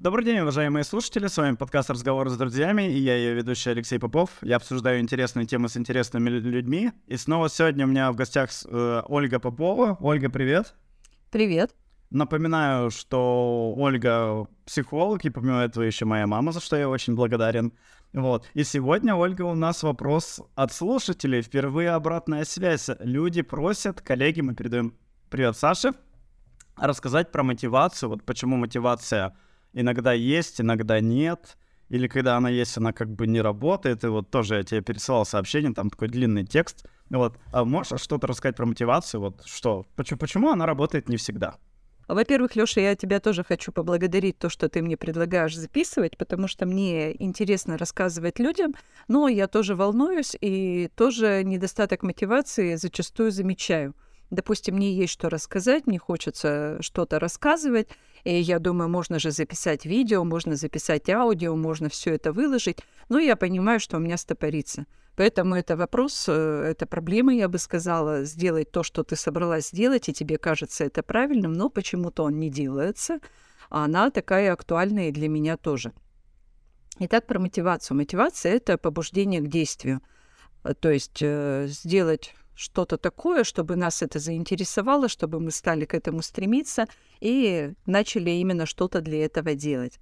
Добрый день, уважаемые слушатели. С вами подкаст «Разговоры с друзьями» и я ее ведущий Алексей Попов. Я обсуждаю интересные темы с интересными людьми. И снова сегодня у меня в гостях э, Ольга Попова. Ольга, привет. Привет. Напоминаю, что Ольга психолог, и помимо этого еще моя мама, за что я очень благодарен. Вот. И сегодня, Ольга, у нас вопрос от слушателей. Впервые обратная связь. Люди просят, коллеги, мы передаем привет Саше, рассказать про мотивацию. Вот почему мотивация иногда есть, иногда нет. Или когда она есть, она как бы не работает. И вот тоже я тебе пересылал сообщение, там такой длинный текст. Вот. А можешь что-то рассказать про мотивацию? Вот что? Почему, почему она работает не всегда? Во-первых, Лёша, я тебя тоже хочу поблагодарить то, что ты мне предлагаешь записывать, потому что мне интересно рассказывать людям, но я тоже волнуюсь и тоже недостаток мотивации зачастую замечаю. Допустим, мне есть что рассказать, мне хочется что-то рассказывать, и я думаю, можно же записать видео, можно записать аудио, можно все это выложить, но я понимаю, что у меня стопорится. Поэтому это вопрос, э, это проблема, я бы сказала, сделать то, что ты собралась сделать, и тебе кажется это правильным, но почему-то он не делается. А она такая актуальная и для меня тоже. Итак, про мотивацию. Мотивация — это побуждение к действию. То есть э, сделать что-то такое, чтобы нас это заинтересовало, чтобы мы стали к этому стремиться и начали именно что-то для этого делать.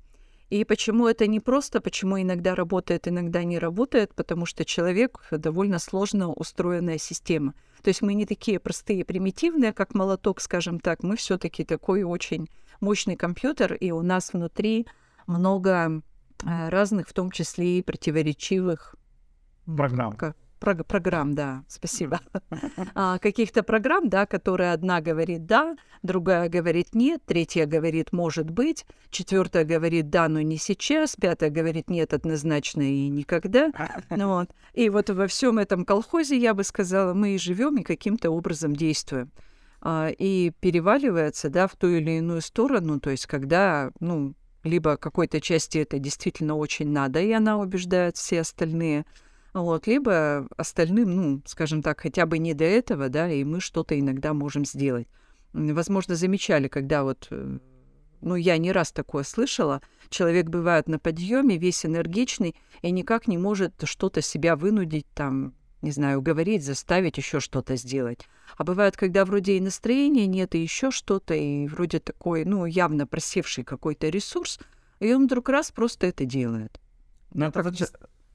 И почему это не просто, почему иногда работает, иногда не работает, потому что человек довольно сложно устроенная система. То есть мы не такие простые, примитивные, как молоток, скажем так, мы все-таки такой очень мощный компьютер, и у нас внутри много э, разных, в том числе и противоречивых программ прог- программ, да, спасибо, а, каких-то программ, да, которые одна говорит да, другая говорит нет, третья говорит может быть, четвертая говорит да, но не сейчас, пятая говорит нет однозначно и никогда. Ну, вот. И вот во всем этом колхозе, я бы сказала, мы и живем и каким-то образом действуем. А, и переваливается, да, в ту или иную сторону, то есть когда, ну, либо какой-то части это действительно очень надо, и она убеждает все остальные, вот, либо остальным, ну, скажем так, хотя бы не до этого, да, и мы что-то иногда можем сделать. Возможно, замечали, когда вот, э, ну, я не раз такое слышала, человек бывает на подъеме, весь энергичный, и никак не может что-то себя вынудить, там, не знаю, уговорить, заставить еще что-то сделать. А бывает, когда вроде и настроения нет, и еще что-то, и вроде такой, ну, явно просевший какой-то ресурс, и он вдруг раз просто это делает. Ну, это,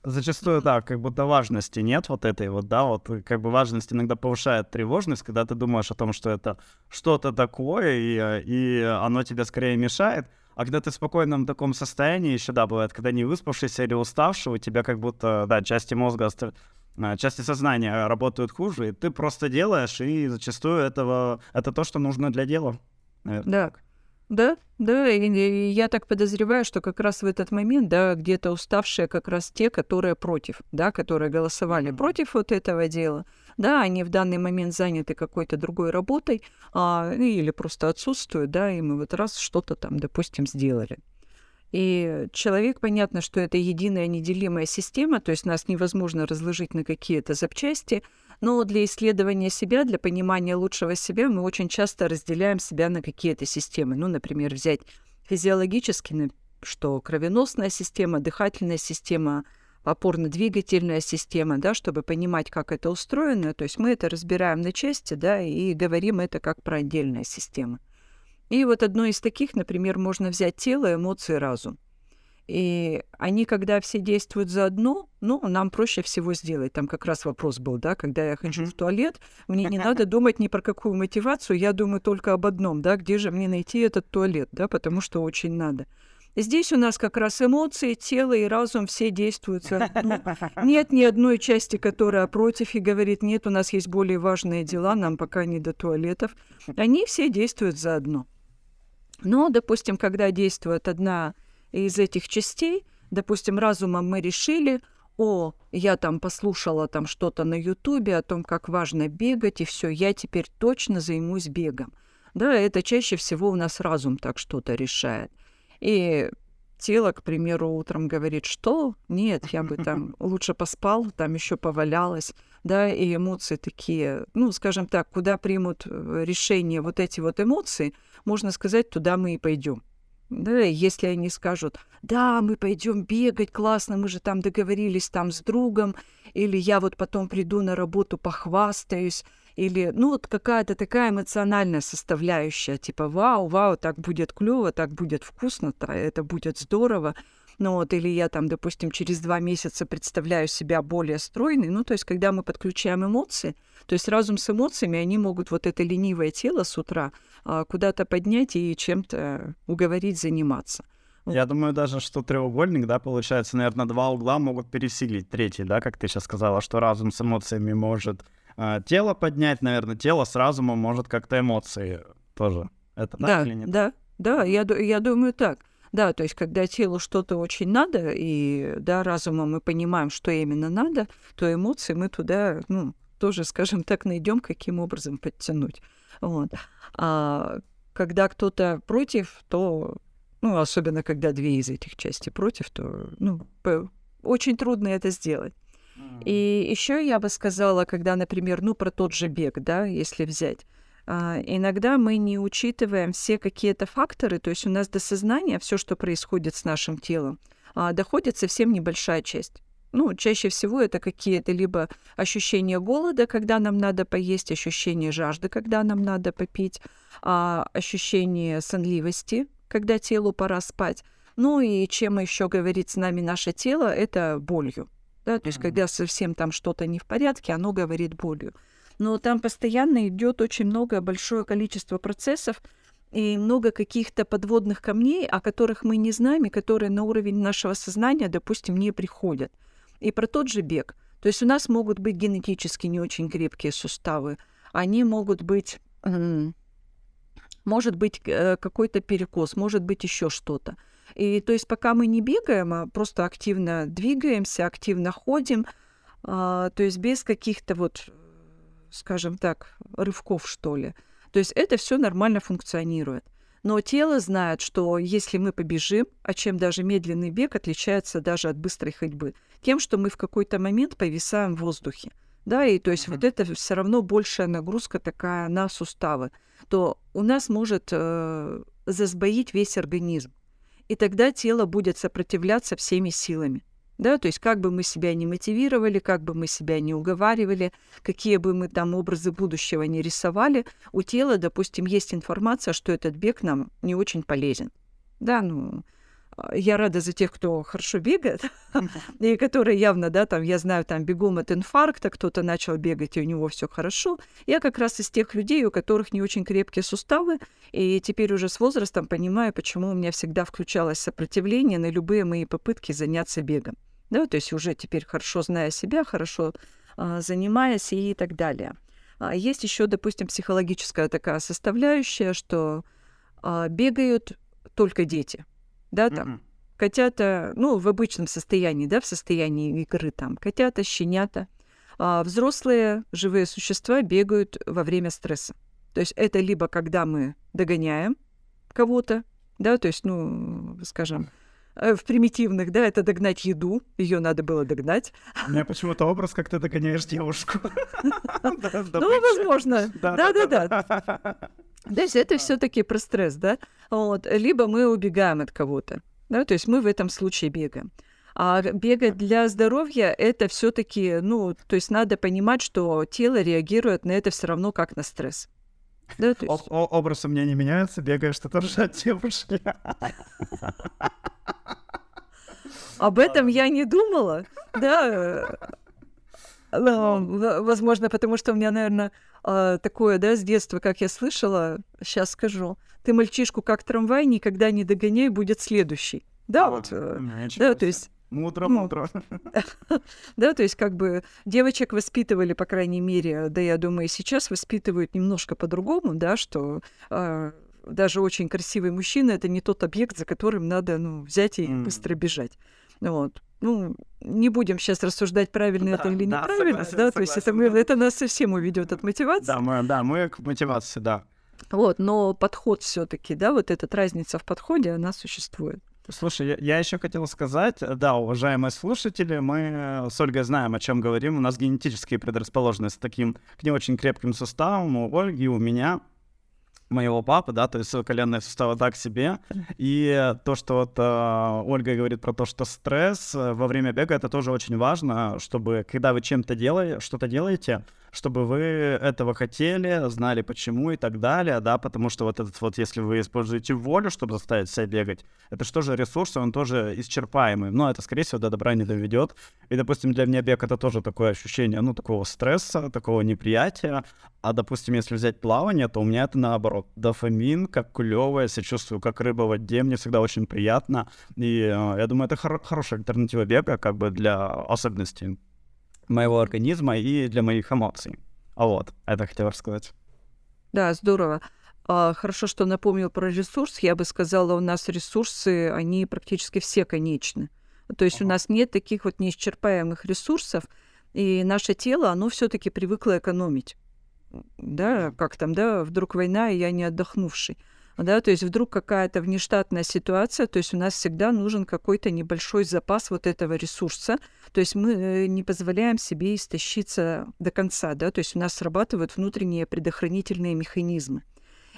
Зачастую, да, как будто важности нет вот этой вот, да, вот как бы важность иногда повышает тревожность, когда ты думаешь о том, что это что-то такое, и, и оно тебе скорее мешает, а когда ты в спокойном таком состоянии, еще, да, бывает, когда не выспавшийся или уставший, у тебя как будто, да, части мозга, а, части сознания работают хуже, и ты просто делаешь, и зачастую этого, это то, что нужно для дела. Наверное. Да. Да, да, и, и я так подозреваю, что как раз в этот момент, да, где-то уставшие как раз те, которые против, да, которые голосовали против вот этого дела, да, они в данный момент заняты какой-то другой работой а, или просто отсутствуют, да, и мы вот раз что-то там, допустим, сделали. И человек, понятно, что это единая неделимая система, то есть нас невозможно разложить на какие-то запчасти, но для исследования себя, для понимания лучшего себя мы очень часто разделяем себя на какие-то системы. Ну, например, взять физиологически, что кровеносная система, дыхательная система, опорно-двигательная система, да, чтобы понимать, как это устроено. То есть мы это разбираем на части, да, и говорим это как про отдельные системы. И вот одно из таких, например, можно взять тело, эмоции, разум. И они, когда все действуют заодно, ну, нам проще всего сделать. Там как раз вопрос был, да, когда я хочу в туалет, мне не надо думать ни про какую мотивацию, я думаю только об одном, да, где же мне найти этот туалет, да, потому что очень надо. Здесь у нас как раз эмоции, тело и разум все действуют заодно. Нет ни одной части, которая против и говорит, нет, у нас есть более важные дела, нам пока не до туалетов. Они все действуют заодно. Но, допустим, когда действует одна из этих частей, допустим, разумом мы решили, о, я там послушала там что-то на Ютубе о том, как важно бегать, и все, я теперь точно займусь бегом. Да, это чаще всего у нас разум так что-то решает. И тело, к примеру, утром говорит, что нет, я бы там лучше поспал, там еще повалялась, да, и эмоции такие, ну, скажем так, куда примут э, решение вот эти вот эмоции, можно сказать, туда мы и пойдем. Да, если они скажут, да, мы пойдем бегать, классно, мы же там договорились там с другом, или я вот потом приду на работу, похвастаюсь, или, ну, вот какая-то такая эмоциональная составляющая, типа, вау, вау, так будет клево, так будет вкусно, это будет здорово. Ну вот, или я там, допустим, через два месяца представляю себя более стройной. Ну, то есть, когда мы подключаем эмоции, то есть разум с эмоциями, они могут вот это ленивое тело с утра а, куда-то поднять и чем-то уговорить заниматься. Я думаю даже, что треугольник, да, получается, наверное, два угла могут пересилить третий, да, как ты сейчас сказала, что разум с эмоциями может э, тело поднять, наверное, тело с разумом может как-то эмоции тоже. Это да, или нет? Да, да, я, я думаю так. Да, то есть когда телу что-то очень надо, и да, разумом мы понимаем, что именно надо, то эмоции мы туда, ну, тоже, скажем так, найдем, каким образом подтянуть. Вот. А когда кто-то против, то, ну, особенно когда две из этих частей против, то, ну, очень трудно это сделать. И еще я бы сказала, когда, например, ну, про тот же бег, да, если взять, иногда мы не учитываем все какие-то факторы, то есть у нас до сознания все, что происходит с нашим телом, а, доходит совсем небольшая часть. Ну, чаще всего это какие-то либо ощущения голода, когда нам надо поесть, ощущение жажды, когда нам надо попить, а, ощущение сонливости, когда телу пора спать. Ну и чем еще говорит с нами наше тело, это болью. Да? То есть, когда совсем там что-то не в порядке, оно говорит болью но там постоянно идет очень много, большое количество процессов и много каких-то подводных камней, о которых мы не знаем и которые на уровень нашего сознания, допустим, не приходят. И про тот же бег. То есть у нас могут быть генетически не очень крепкие суставы, они могут быть может быть э, какой-то перекос, может быть еще что-то. И то есть пока мы не бегаем, а просто активно двигаемся, активно ходим, а, то есть без каких-то вот скажем так, рывков, что ли. То есть это все нормально функционирует. Но тело знает, что если мы побежим, а чем даже медленный бег отличается даже от быстрой ходьбы, тем, что мы в какой-то момент повисаем в воздухе. Да, и то есть mm-hmm. вот это все равно большая нагрузка такая на суставы, то у нас может э, засбоить весь организм. И тогда тело будет сопротивляться всеми силами. Да, то есть как бы мы себя не мотивировали, как бы мы себя не уговаривали, какие бы мы там образы будущего не рисовали, у тела, допустим, есть информация, что этот бег нам не очень полезен. Да, ну, я рада за тех, кто хорошо бегает, и которые явно, да, там, я знаю, там, бегом от инфаркта, кто-то начал бегать, и у него все хорошо. Я как раз из тех людей, у которых не очень крепкие суставы, и теперь уже с возрастом понимаю, почему у меня всегда включалось сопротивление на любые мои попытки заняться бегом. Да, то есть уже теперь хорошо зная себя, хорошо а, занимаясь и так далее. А есть еще, допустим, психологическая такая составляющая, что а, бегают только дети да, там, mm-hmm. котята, ну, в обычном состоянии, да, в состоянии игры там, котята, щенята, а взрослые живые существа бегают во время стресса. То есть это либо когда мы догоняем кого-то, да, то есть, ну, скажем, э, в примитивных, да, это догнать еду, ее надо было догнать. У меня почему-то образ, как ты догоняешь девушку. Ну, возможно. Да-да-да. То есть это все-таки про стресс, да? Вот. Либо мы убегаем от кого-то, да, то есть мы в этом случае бегаем. А бегать для здоровья это все-таки, ну, то есть надо понимать, что тело реагирует на это все равно как на стресс. Да, то есть... О- образ у меня не меняется, бегаешь ты тоже от девушки. Об этом я не думала, да. Ну, возможно, потому что у меня, наверное, а, такое, да, с детства, как я слышала, сейчас скажу, ты мальчишку как трамвай никогда не догоняй, будет следующий. Да, а, вот, э, да, то есть Мудро, ну, мудро. да, то есть как бы девочек воспитывали, по крайней мере, да, я думаю, и сейчас воспитывают немножко по-другому, да, что э, даже очень красивый мужчина — это не тот объект, за которым надо, ну, взять и mm. быстро бежать. Вот. Ну, не будем сейчас рассуждать, правильно да, это или да, неправильно, согласен, да, согласен, то есть это, мы, это нас совсем уведет от мотивации. Да, мы, да, мы к мотивации, да. Вот, но подход все-таки, да, вот эта разница в подходе, она существует. Слушай, я, я еще хотел сказать, да, уважаемые слушатели, мы с Ольгой знаем, о чем говорим. У нас генетические предрасположенности таким к не очень крепким суставам у Ольги, у меня. Моего папы, да, то есть коленные суставы так себе. И то, что вот э, Ольга говорит про то, что стресс э, во время бега, это тоже очень важно, чтобы когда вы чем-то делаете, что-то делаете, чтобы вы этого хотели, знали почему и так далее, да, потому что вот этот вот, если вы используете волю, чтобы заставить себя бегать, это что же ресурс, он тоже исчерпаемый, но это, скорее всего, до добра не доведет. И, допустим, для меня бег это тоже такое ощущение, ну, такого стресса, такого неприятия, а, допустим, если взять плавание, то у меня это наоборот, дофамин, как клево, я себя чувствую, как рыба в воде, мне всегда очень приятно, и э, я думаю, это хор- хорошая альтернатива бега, как бы для особенностей моего организма и для моих эмоций. А вот, это хотел рассказать. Да, здорово. А, хорошо, что напомнил про ресурс. Я бы сказала, у нас ресурсы, они практически все конечны. То есть ага. у нас нет таких вот неисчерпаемых ресурсов, и наше тело, оно все-таки привыкло экономить. Да, как там, да, вдруг война, и я не отдохнувший да, то есть вдруг какая-то внештатная ситуация, то есть у нас всегда нужен какой-то небольшой запас вот этого ресурса, то есть мы э, не позволяем себе истощиться до конца, да, то есть у нас срабатывают внутренние предохранительные механизмы.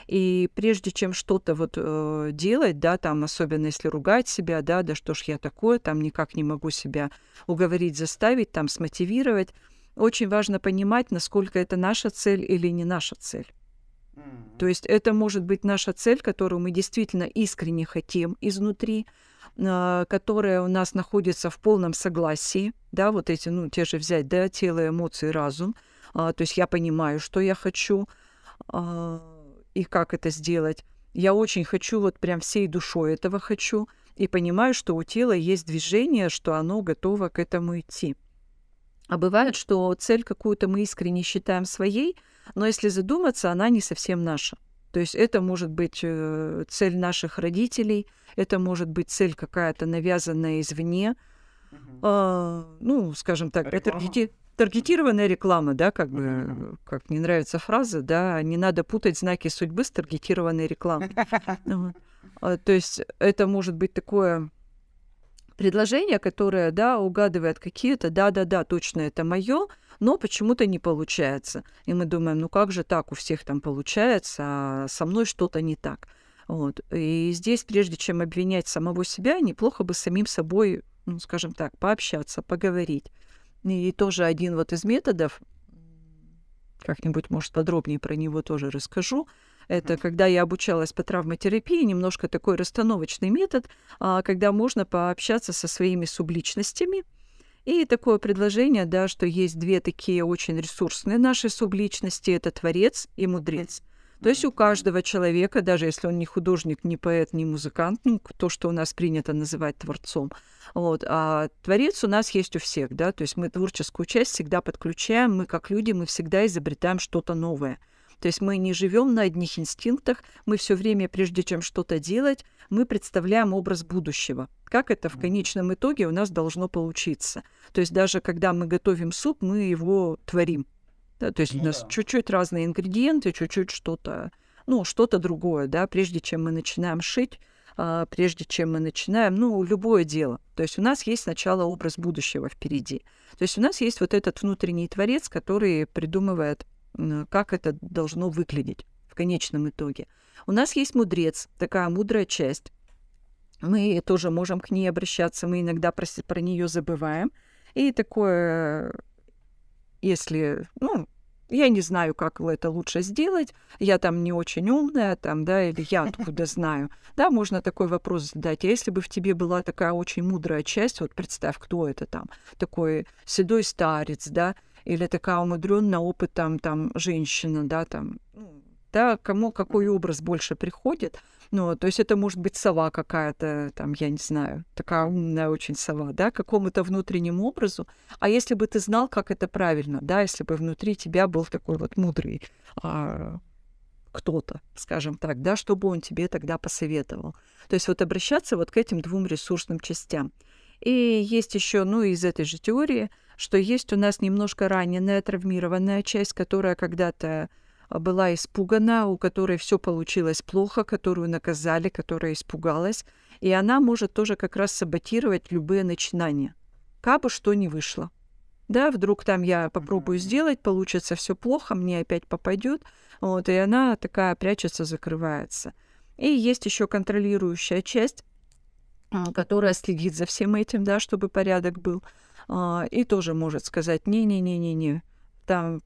И прежде чем что-то вот э, делать, да, там, особенно если ругать себя, да, да что ж я такое, там никак не могу себя уговорить, заставить, там, смотивировать, очень важно понимать, насколько это наша цель или не наша цель. То есть это может быть наша цель, которую мы действительно искренне хотим изнутри, а, которая у нас находится в полном согласии, да, вот эти, ну, те же взять, да, тело, эмоции, разум, а, то есть я понимаю, что я хочу а, и как это сделать. Я очень хочу, вот прям всей душой этого хочу, и понимаю, что у тела есть движение, что оно готово к этому идти. А бывает, что цель какую-то мы искренне считаем своей, но если задуматься, она не совсем наша. То есть это может быть э, цель наших родителей, это может быть цель какая-то навязанная извне. Uh-huh. Э, ну, скажем так, это таргетированная реклама, да, как бы, uh-huh. как мне нравится фраза, да, не надо путать знаки судьбы с таргетированной рекламой. А, то есть это может быть такое предложение, которое, да, угадывает какие-то, да-да-да, точно это мое, но почему-то не получается. И мы думаем, ну как же так, у всех там получается, а со мной что-то не так. Вот. И здесь, прежде чем обвинять самого себя, неплохо бы самим собой, ну, скажем так, пообщаться, поговорить. И тоже один вот из методов, как-нибудь, может, подробнее про него тоже расскажу, это когда я обучалась по травматерапии, немножко такой расстановочный метод, а, когда можно пообщаться со своими субличностями, и такое предложение, да, что есть две такие очень ресурсные наши субличности, это творец и мудрец. То есть у каждого человека, даже если он не художник, не поэт, не музыкант, ну, то, что у нас принято называть творцом, вот, а творец у нас есть у всех, да, то есть мы творческую часть всегда подключаем, мы как люди, мы всегда изобретаем что-то новое. То есть мы не живем на одних инстинктах, мы все время, прежде чем что-то делать, мы представляем образ будущего. Как это в конечном итоге у нас должно получиться. То есть даже когда мы готовим суп, мы его творим. Да, то есть ну, у нас да. чуть-чуть разные ингредиенты, чуть-чуть что-то, ну, что-то другое, да, прежде чем мы начинаем шить, а, прежде чем мы начинаем, ну, любое дело. То есть у нас есть сначала образ будущего впереди. То есть у нас есть вот этот внутренний творец, который придумывает как это должно выглядеть в конечном итоге. У нас есть мудрец, такая мудрая часть. Мы тоже можем к ней обращаться, мы иногда про, про нее забываем. И такое, если, ну, я не знаю, как это лучше сделать, я там не очень умная, там, да, или я откуда знаю. Да, можно такой вопрос задать. А если бы в тебе была такая очень мудрая часть, вот представь, кто это там, такой седой старец, да, или такая умудренная опытом там женщина, да, там, ну, да, кому какой образ больше приходит. Ну, то есть это может быть сова какая-то, там, я не знаю, такая умная очень сова, да, какому-то внутреннему образу. А если бы ты знал, как это правильно, да, если бы внутри тебя был такой вот мудрый а, кто-то, скажем так, да, что бы он тебе тогда посоветовал. То есть вот обращаться вот к этим двум ресурсным частям. И есть еще, ну, из этой же теории, что есть у нас немножко раненая, травмированная часть, которая когда-то а, была испугана, у которой все получилось плохо, которую наказали, которая испугалась, и она может тоже как раз саботировать любые начинания. Как бы что ни вышло. Да, вдруг там я попробую сделать, получится все плохо, мне опять попадет. Вот, и она такая прячется, закрывается. И есть еще контролирующая часть, а, которая следит за всем этим, да, чтобы порядок был, и тоже может сказать, не-не-не-не-не, там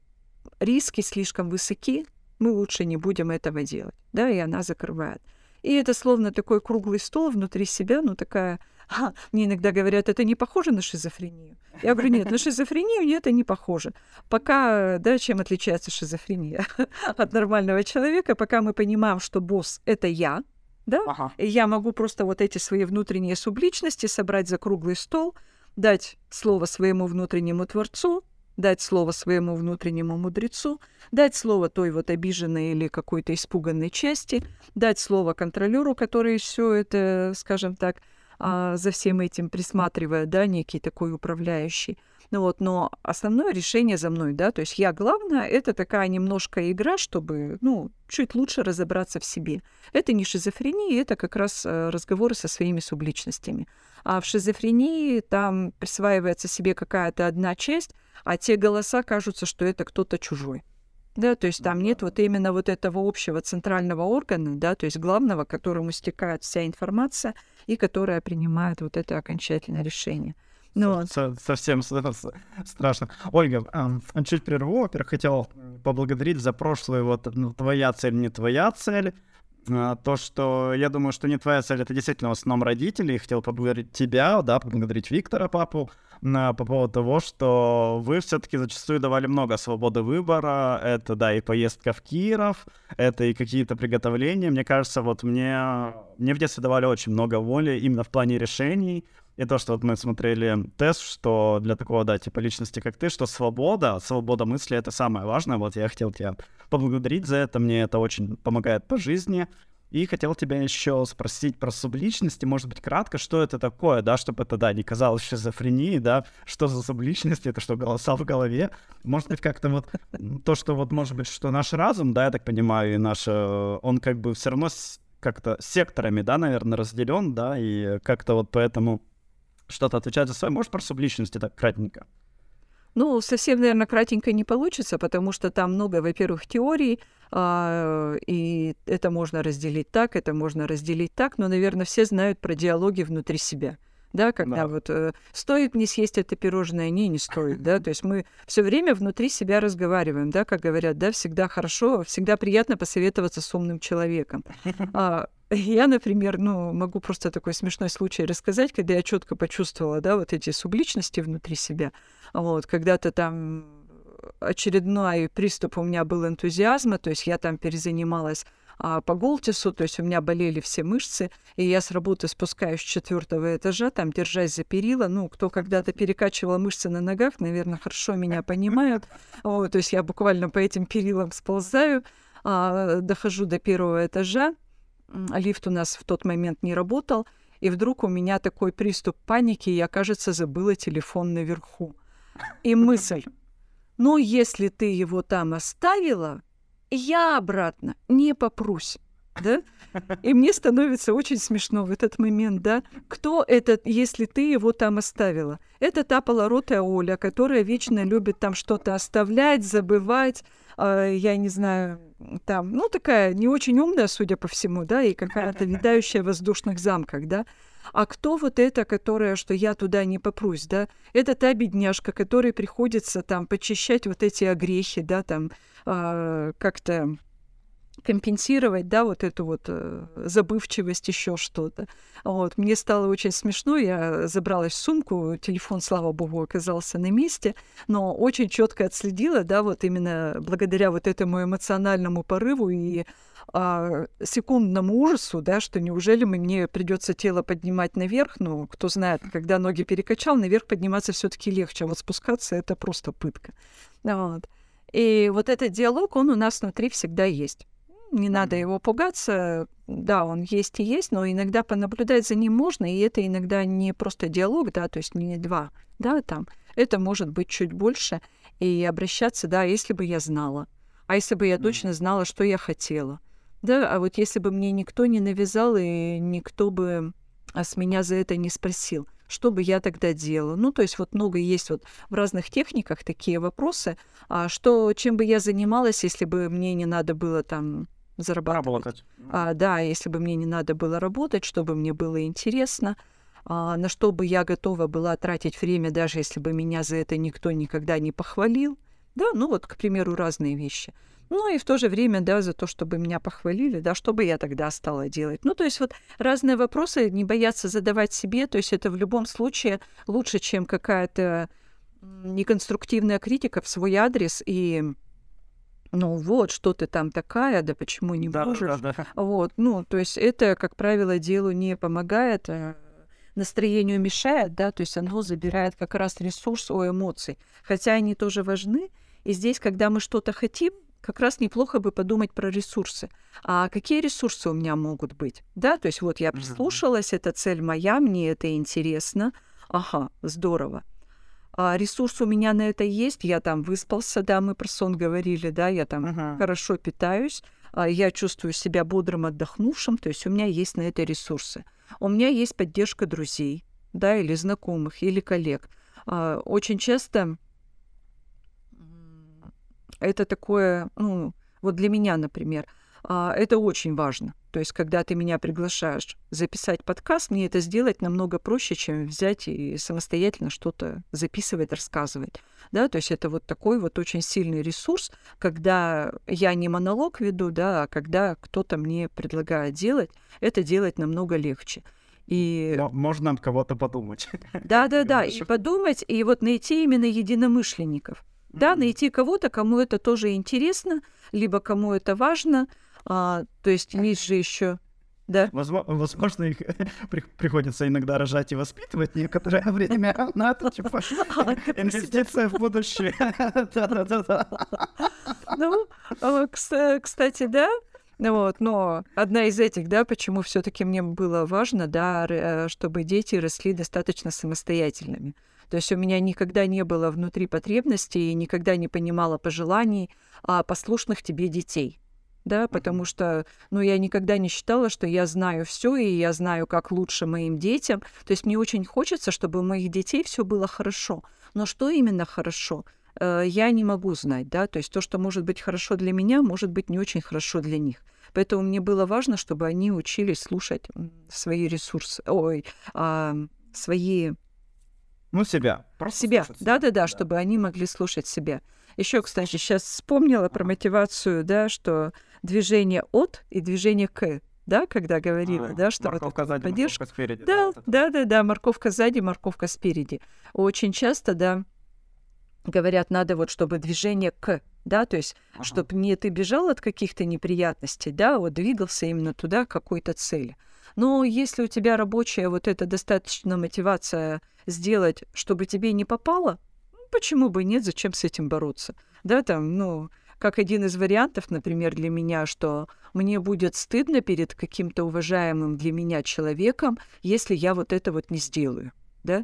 риски слишком высоки, мы лучше не будем этого делать, да, и она закрывает. И это словно такой круглый стол внутри себя, ну такая а, мне иногда говорят, это не похоже на шизофрению. Я говорю, нет, на шизофрению нет, это не похоже. Пока, да, чем отличается шизофрения от нормального человека, пока мы понимаем, что босс — это я, да, ага. и я могу просто вот эти свои внутренние субличности собрать за круглый стол, дать слово своему внутреннему творцу, дать слово своему внутреннему мудрецу, дать слово той вот обиженной или какой-то испуганной части, дать слово контролеру, который все это, скажем так, а, за всем этим присматривает, да, некий такой управляющий. Ну вот, но основное решение за мной, да, то есть я главное, это такая немножко игра, чтобы, ну, чуть лучше разобраться в себе. Это не шизофрения, это как раз э, разговоры со своими субличностями. А в шизофрении там присваивается себе какая-то одна часть, а те голоса кажутся, что это кто-то чужой. Да, то есть там нет вот именно вот этого общего центрального органа, да, то есть главного, к которому стекает вся информация и которая принимает вот это окончательное решение. Ну, Со совсем страшно. Ольга, чуть прерву. Во-первых, хотел поблагодарить за прошлую вот ну, твоя цель, не твоя цель. А, то, что я думаю, что не твоя цель, это действительно в основном родители. И хотел поблагодарить тебя, да, поблагодарить Виктора, папу, на, по поводу того, что вы все-таки зачастую давали много свободы выбора. Это, да, и поездка в Киров, это и какие-то приготовления. Мне кажется, вот мне, мне в детстве давали очень много воли именно в плане решений. И то, что вот мы смотрели тест, что для такого, да, типа личности, как ты, что свобода, свобода мысли — это самое важное. Вот я хотел тебя поблагодарить за это. Мне это очень помогает по жизни. И хотел тебя еще спросить про субличности, может быть, кратко, что это такое, да, чтобы это, да, не казалось шизофренией, да, что за субличности, это что, голоса в голове, может быть, как-то вот то, что вот, может быть, что наш разум, да, я так понимаю, и наш, э, он как бы все равно как-то секторами, да, наверное, разделен, да, и как-то вот поэтому что-то отвечает за свое. Может, про субличности так кратенько? Ну, совсем, наверное, кратенько не получится, потому что там много, во-первых, теорий, а, и это можно разделить так, это можно разделить так, но, наверное, все знают про диалоги внутри себя. Да, когда да. вот э, стоит мне съесть это пирожное, не, не стоит, да, то есть мы все время внутри себя разговариваем, да, как говорят, да, всегда хорошо, всегда приятно посоветоваться с умным человеком. А, я, например, ну, могу просто такой смешной случай рассказать, когда я четко почувствовала, да, вот эти субличности внутри себя. Вот, когда-то там очередной приступ у меня был энтузиазма, то есть я там перезанималась а, по Голтису, то есть у меня болели все мышцы, и я с работы спускаюсь с четвертого этажа, там держась за перила, ну, кто когда-то перекачивал мышцы на ногах, наверное, хорошо меня понимают, вот, то есть я буквально по этим перилам сползаю, а, дохожу до первого этажа, лифт у нас в тот момент не работал, и вдруг у меня такой приступ паники, я, кажется, забыла телефон наверху. И мысль, ну, если ты его там оставила, я обратно не попрусь. Да? И мне становится очень смешно в этот момент, да? Кто этот, если ты его там оставила? Это та полоротая Оля, которая вечно любит там что-то оставлять, забывать, я не знаю, там, ну, такая не очень умная, судя по всему, да, и какая-то видающая в воздушных замках, да? А кто вот это, которая, что я туда не попрусь, да? Это та бедняжка, которой приходится там почищать вот эти огрехи, да, там э, как-то компенсировать, да, вот эту вот э, забывчивость, еще что-то. Вот. Мне стало очень смешно, я забралась в сумку, телефон, слава богу, оказался на месте, но очень четко отследила, да, вот именно благодаря вот этому эмоциональному порыву и а, секундному ужасу, да, что неужели мне придется тело поднимать наверх, ну, кто знает, когда ноги перекачал, наверх подниматься все-таки легче, а вот спускаться это просто пытка. Вот. И вот этот диалог, он у нас внутри всегда есть. Не надо его пугаться, да, он есть и есть, но иногда понаблюдать за ним можно, и это иногда не просто диалог, да, то есть не два, да, там, это может быть чуть больше, и обращаться, да, если бы я знала, а если бы я точно знала, что я хотела, да, а вот если бы мне никто не навязал и никто бы а, с меня за это не спросил, что бы я тогда делала? Ну, то есть вот много есть вот в разных техниках такие вопросы, а что, чем бы я занималась, если бы мне не надо было там зарабатывать. Работать. А, да, если бы мне не надо было работать, чтобы мне было интересно, а, на что бы я готова была тратить время, даже если бы меня за это никто никогда не похвалил. Да, ну вот, к примеру, разные вещи. Ну и в то же время, да, за то, чтобы меня похвалили, да, что бы я тогда стала делать. Ну, то есть вот разные вопросы не бояться задавать себе, то есть это в любом случае лучше, чем какая-то неконструктивная критика в свой адрес и ну вот, что ты там такая, да почему не Да, можешь? да, да. Вот, ну, то есть это, как правило, делу не помогает, а настроению мешает, да, то есть оно забирает как раз ресурс у эмоций. Хотя они тоже важны. И здесь, когда мы что-то хотим, как раз неплохо бы подумать про ресурсы. А какие ресурсы у меня могут быть? Да, то есть вот я прислушалась, это цель моя, мне это интересно. Ага, здорово. А ресурс у меня на это есть, я там выспался, да, мы про сон говорили, да, я там Мгм. хорошо питаюсь, а, я чувствую себя бодрым, отдохнувшим, то есть у меня есть на это ресурсы. У меня есть поддержка друзей, да, или знакомых, или коллег. А, Очень часто это такое, ну, вот для меня, например, а, это очень важно. То есть, когда ты меня приглашаешь записать подкаст, мне это сделать намного проще, чем взять и самостоятельно что-то записывать, рассказывать. Да, то есть это вот такой вот очень сильный ресурс, когда я не монолог веду, да, а когда кто-то мне предлагает делать, это делать намного легче. И Мо- Можно от кого-то подумать. да, да, да, и подумать, и вот найти именно единомышленников. Да, найти кого-то, кому это тоже интересно, либо кому это важно. А, то есть есть же еще, да. Возмо- Возможно, их при- приходится иногда рожать и воспитывать некоторое время. На это, типа, А, инвестиция в будущее. Да-да-да. Ну, а, кс- кстати, да. Вот, но одна из этих, да, почему все-таки мне было важно, да, э, чтобы дети росли достаточно самостоятельными. То есть у меня никогда не было внутри потребностей и никогда не понимала пожеланий а, послушных тебе детей. Да, потому что, ну, я никогда не считала, что я знаю все и я знаю, как лучше моим детям. То есть мне очень хочется, чтобы у моих детей все было хорошо. Но что именно хорошо? э, я не могу знать, да, то есть то, что может быть хорошо для меня, может быть не очень хорошо для них. Поэтому мне было важно, чтобы они учились слушать свои ресурсы, ой, а, свои Ну, себя. Просто себя, да-да-да, чтобы они могли слушать себя. Еще, кстати, сейчас вспомнила про мотивацию, да, что движение от и движение к, да, когда говорила, А, да, что вот Морковка сзади, поддержка. морковка спереди. Да, вот это. да, да, да, морковка сзади, морковка спереди. Очень часто, да, говорят, надо вот, чтобы движение к, да, то есть, Ага. чтобы не ты бежал от каких-то неприятностей, да, вот двигался именно туда, к какой-то цели. Но если у тебя рабочая вот эта достаточно мотивация сделать, чтобы тебе не попало, ну, почему бы нет, зачем с этим бороться? Да, там, ну, как один из вариантов, например, для меня, что мне будет стыдно перед каким-то уважаемым для меня человеком, если я вот это вот не сделаю. Да?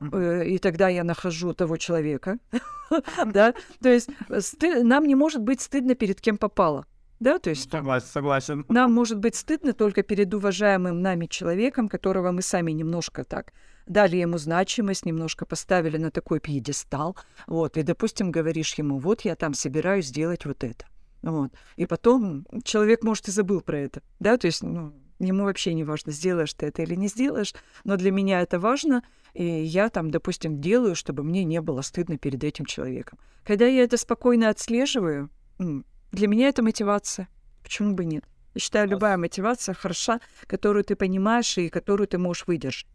Мгм. Э, И тогда я нахожу того человека. Да? То есть сты- нам не может быть стыдно перед кем попало. Да, то есть Согласен, согласен. нам может быть стыдно только перед уважаемым нами человеком, которого мы сами немножко так дали ему значимость, немножко поставили на такой пьедестал. Вот, и, допустим, говоришь ему, вот я там собираюсь сделать вот это. Вот. И потом человек, может, и забыл про это. Да, то есть, ну, ему вообще не важно, сделаешь ты это или не сделаешь, но для меня это важно, и я там, допустим, делаю, чтобы мне не было стыдно перед этим человеком. Когда я это спокойно отслеживаю, для меня это мотивация. Почему бы нет? Я считаю, любая мотивация хороша, которую ты понимаешь и которую ты можешь выдержать.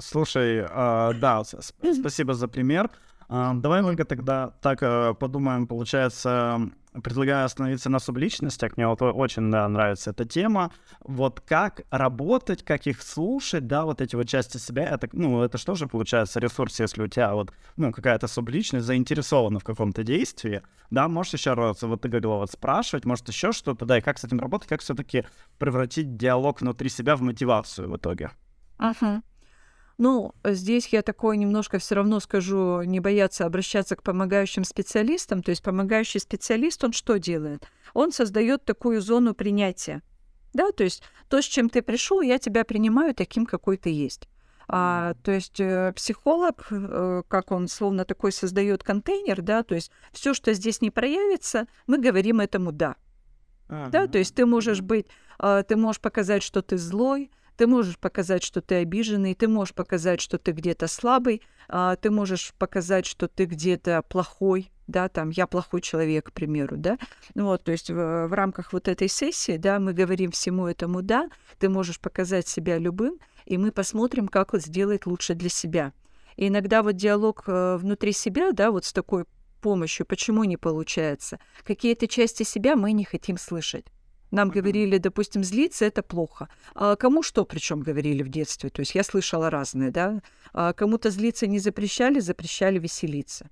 Слушай, а, да, спасибо за пример. А, Давай, Ольга, тогда так э, подумаем, получается, предлагаю остановиться на субличностях. Мне вот очень да, нравится эта тема. Вот как работать, как их слушать, да, вот эти вот части себя, это, ну, это что же получается ресурс, если у тебя вот, ну, какая-то субличность заинтересована в каком-то действии, да, можешь еще раз, вот ты говорила, вот спрашивать, может еще что-то, да, и как с этим работать, как все-таки превратить диалог внутри себя в мотивацию в итоге. Ну, здесь я такое немножко все равно скажу, не бояться обращаться к помогающим специалистам. То есть помогающий специалист, он что делает? Он создает такую зону принятия. Да, то есть то, с чем ты пришел, я тебя принимаю таким, какой ты есть. А, то есть э, психолог, э, как он словно такой создает контейнер, да, то есть все, что здесь не проявится, мы говорим этому да. Uh-huh. Да, то есть ты можешь быть, э, ты можешь показать, что ты злой, ты можешь показать, что ты обиженный, ты можешь показать, что ты где-то слабый, э, ты можешь показать, что ты где-то плохой, да, там, я плохой человек, к примеру, да, вот, то есть в, в рамках вот этой сессии, да, мы говорим всему этому да, ты можешь показать себя любым, и мы посмотрим, как вот сделать лучше для себя. И иногда вот диалог э, внутри себя, да, вот с такой помощью, почему не получается? Какие-то части себя мы не хотим слышать. Нам говорили, допустим, злиться это плохо. А кому что причем говорили в детстве? То есть я слышала разное, да? А кому-то злиться не запрещали, запрещали веселиться.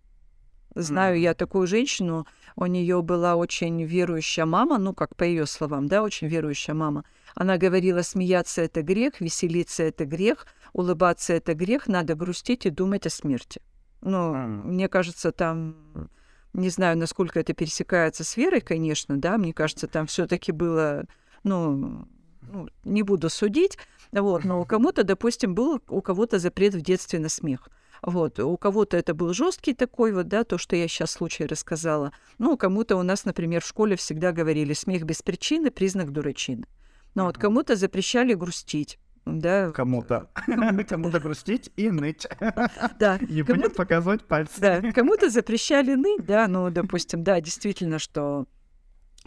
Знаю я такую женщину, у нее была очень верующая мама, ну, как по ее словам, да, очень верующая мама. Она говорила, смеяться это грех, веселиться это грех, улыбаться это грех, надо грустить и думать о смерти. Ну, мне кажется, там, не знаю, насколько это пересекается с верой, конечно, да, мне кажется, там все-таки было, ну, ну, не буду судить, вот, но у кому-то, допустим, был у кого-то запрет в детстве на смех. Вот. У кого-то это был жесткий такой вот, да, то, что я сейчас случай рассказала. Ну, кому-то у нас, например, в школе всегда говорили смех без причины – признак дурачины. Но вот кому-то запрещали грустить. Да. Кому-то. Кому-то грустить и ныть. Да. Не будет показывать пальцы. Да. Кому-то запрещали ныть, да, ну, допустим, да, действительно, что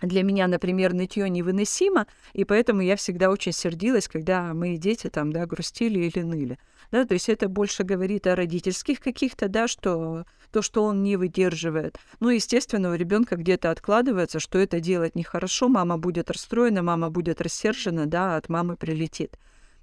для меня, например, нытье невыносимо, и поэтому я всегда очень сердилась, когда мои дети там, да, грустили или ныли. Да, то есть это больше говорит о родительских каких-то, да, что то, что он не выдерживает. Ну, естественно, у ребенка где-то откладывается, что это делать нехорошо, мама будет расстроена, мама будет рассержена, да, от мамы прилетит.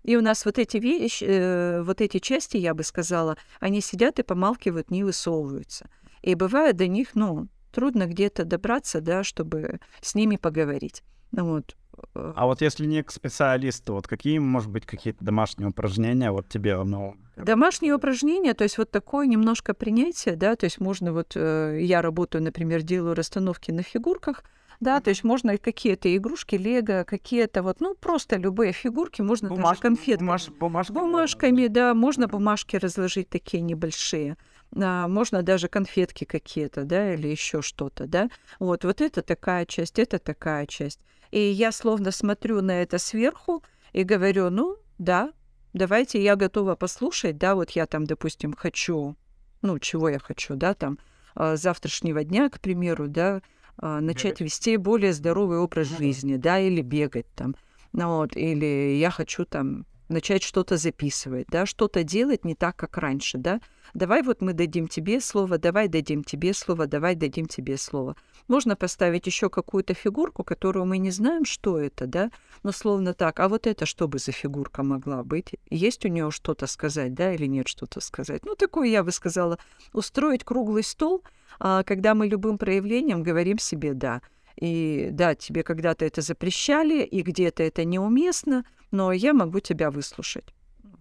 И у нас вот эти вещи, э, вот эти части, я бы сказала, они сидят и помалкивают, не высовываются. И бывает до них, ну, трудно где-то добраться, да, чтобы с ними поговорить. Ну, вот. Э. А вот если не к специалисту, вот какие, может быть, какие-то домашние упражнения вот тебе, ну... Домашние упражнения, то есть вот такое немножко принятие, да, то есть можно вот, э, я работаю, например, делаю расстановки на фигурках, да, то есть можно какие-то игрушки, лего, какие-то вот, ну, просто любые фигурки, можно Бумаж... даже конфеты. Бумаж... Бумажки. Бумажками, да, можно бумажки разложить такие небольшие а, можно даже конфетки какие-то, да, или еще что-то, да. Вот, вот это такая часть, это такая часть. И я словно смотрю на это сверху и говорю, ну, да, давайте я готова послушать, да, вот я там, допустим, хочу, ну, чего я хочу, да, там, а, завтрашнего дня, к примеру, да, начать вести более здоровый образ жизни, да, или бегать там, ну, вот, или я хочу там начать что-то записывать, да, что-то делать не так, как раньше, да. Давай вот мы дадим тебе слово, давай дадим тебе слово, давай дадим тебе слово. Можно поставить еще какую-то фигурку, которую мы не знаем, что это, да, но словно так, а вот это что бы за фигурка могла быть? Есть у нее что-то сказать, да, или нет что-то сказать? Ну, такое, я бы сказала, устроить круглый стол, а, когда мы любым проявлением говорим себе «да». И да, тебе когда-то это запрещали, и где-то это неуместно, но я могу тебя выслушать.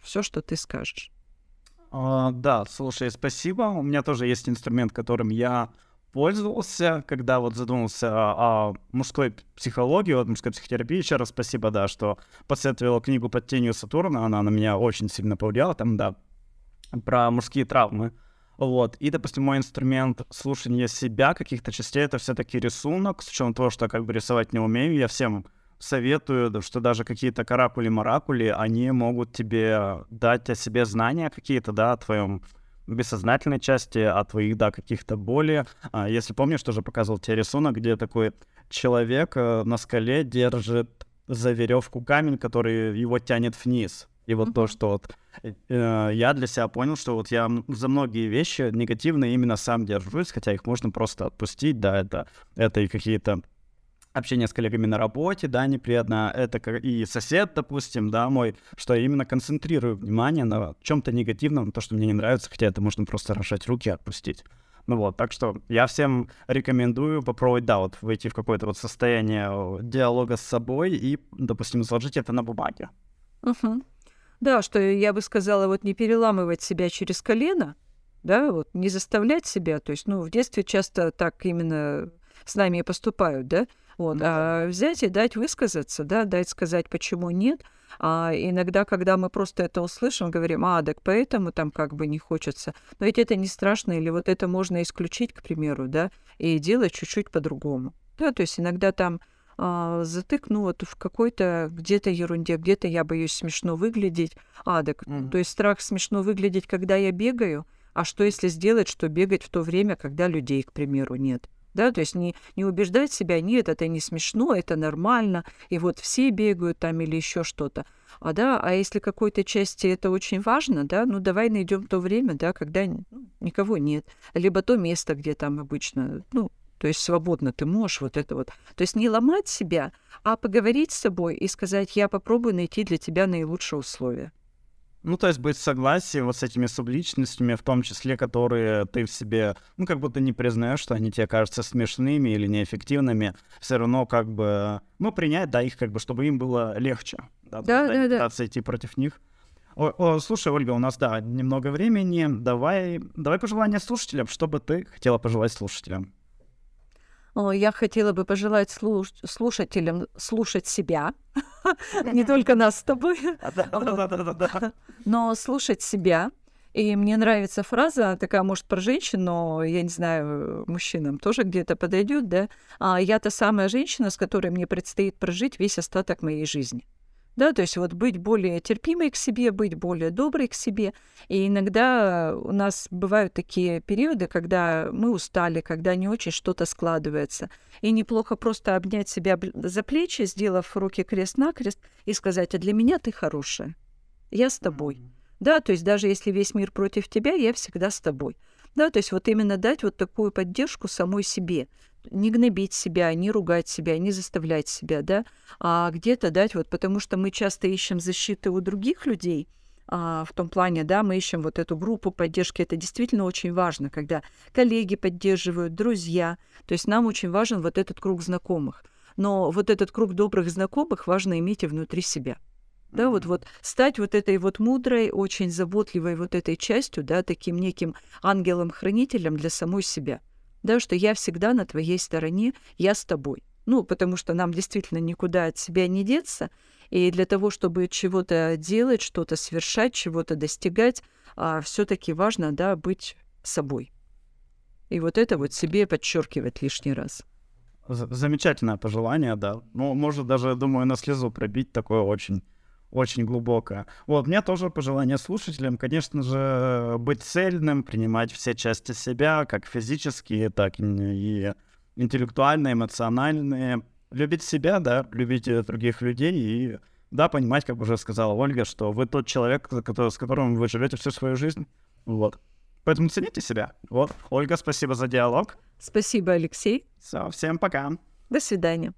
Все, что ты скажешь. А, да, слушай, спасибо. У меня тоже есть инструмент, которым я пользовался, когда вот задумался о, о мужской психологии, о мужской психотерапии. Еще раз спасибо, да, что посоветовала книгу «Под тенью Сатурна». Она на меня очень сильно повлияла. Там, да, про мужские травмы. Вот. И, допустим, мой инструмент слушания себя, каких-то частей, это все-таки рисунок, с учетом того, что как бы рисовать не умею. Я всем советую, что даже какие-то каракули-маракули, они могут тебе дать о себе знания какие-то, да, о твоем бессознательной части, о твоих, да, каких-то боли. А, если помнишь, тоже показывал тебе рисунок, где такой человек э, на скале держит за веревку камень, который его тянет вниз. И вот mm-hmm. то, что вот э, я для себя понял, что вот я за многие вещи негативные именно сам держусь, хотя их можно просто отпустить, да, это, это и какие-то общение с коллегами на работе, да, неприятно, это и сосед, допустим, да, мой, что я именно концентрирую внимание на чем-то негативном, то, что мне не нравится, хотя это можно просто рожать руки и отпустить. Ну вот, так что я всем рекомендую попробовать, да, вот войти в какое-то вот состояние диалога с собой и, допустим, сложить это на бумаге. Угу. Да, что я бы сказала, вот не переламывать себя через колено, да, вот не заставлять себя, то есть, ну, в детстве часто так именно с нами и поступают, да, Вот, а взять и дать высказаться, да, дать сказать, почему нет. А иногда, когда мы просто это услышим, говорим, а, так поэтому там как бы не хочется. Но ведь это не страшно, или вот это можно исключить, к примеру, да, и делать чуть-чуть по-другому. Да, то есть иногда там а, затык, ну вот в какой-то где-то ерунде, где-то я боюсь смешно выглядеть. А, так, mm. то есть страх смешно выглядеть, когда я бегаю, а что если сделать, что бегать в то время, когда людей, к примеру, нет? Да, то есть не, не убеждать себя, нет, это не смешно, это нормально, и вот все бегают там или еще что-то. А да, а если какой-то части это очень важно, да, ну давай найдем то время, да, когда ну, никого нет, либо то место, где там обычно, ну, то есть свободно ты можешь вот это вот. То есть не ломать себя, а поговорить с собой и сказать, я попробую найти для тебя наилучшие условия. Ну, то есть быть в согласии вот с этими субличностями, в том числе, которые ты в себе, ну, как будто не признаешь, что они тебе кажутся смешными или неэффективными, все равно как бы, ну, принять, да, их как бы, чтобы им было легче. Да, да, да. да. идти против них. О, о, слушай, Ольга, у нас, да, немного времени. Давай, давай пожелания слушателям. Что бы ты хотела пожелать слушателям? Я хотела бы пожелать слуш- слушателям слушать себя, не только нас с тобой, но слушать себя. И мне нравится фраза такая, может, про женщин, но я не знаю, мужчинам тоже где-то подойдет, да. А я та самая женщина, с которой мне предстоит прожить весь остаток моей жизни. Да, то есть вот быть более терпимой к себе, быть более доброй к себе. И иногда у нас бывают такие периоды, когда мы устали, когда не очень что-то складывается. И неплохо просто обнять себя за плечи, сделав руки крест-накрест, и сказать, а для меня ты хорошая. Я с тобой. Да, то есть даже если весь мир против тебя, я всегда с тобой. Да, то есть вот именно дать вот такую поддержку самой себе не гнобить себя, не ругать себя, не заставлять себя, да, а где-то дать вот, потому что мы часто ищем защиты у других людей, а, в том плане, да, мы ищем вот эту группу поддержки, это действительно очень важно, когда коллеги поддерживают, друзья, то есть нам очень важен вот этот круг знакомых, но вот этот круг добрых знакомых важно иметь и внутри себя. Да, вот, вот стать вот этой вот мудрой, очень заботливой вот этой частью, да, таким неким ангелом-хранителем для самой себя – да, что я всегда на твоей стороне, я с тобой. Ну, потому что нам действительно никуда от себя не деться, и для того, чтобы чего-то делать, что-то совершать, чего-то достигать, а, все-таки важно, да, быть собой. И вот это вот себе подчеркивать лишний раз. Замечательное пожелание, да. Ну, может даже, думаю, на слезу пробить такое очень очень глубокое. Вот, мне тоже пожелание слушателям, конечно же, быть цельным, принимать все части себя, как физические, так и интеллектуальные, эмоциональные. Любить себя, да, любить других людей и, да, понимать, как уже сказала Ольга, что вы тот человек, который, с которым вы живете всю свою жизнь. Вот. Поэтому цените себя. Вот. Ольга, спасибо за диалог. Спасибо, Алексей. Все, всем пока. До свидания.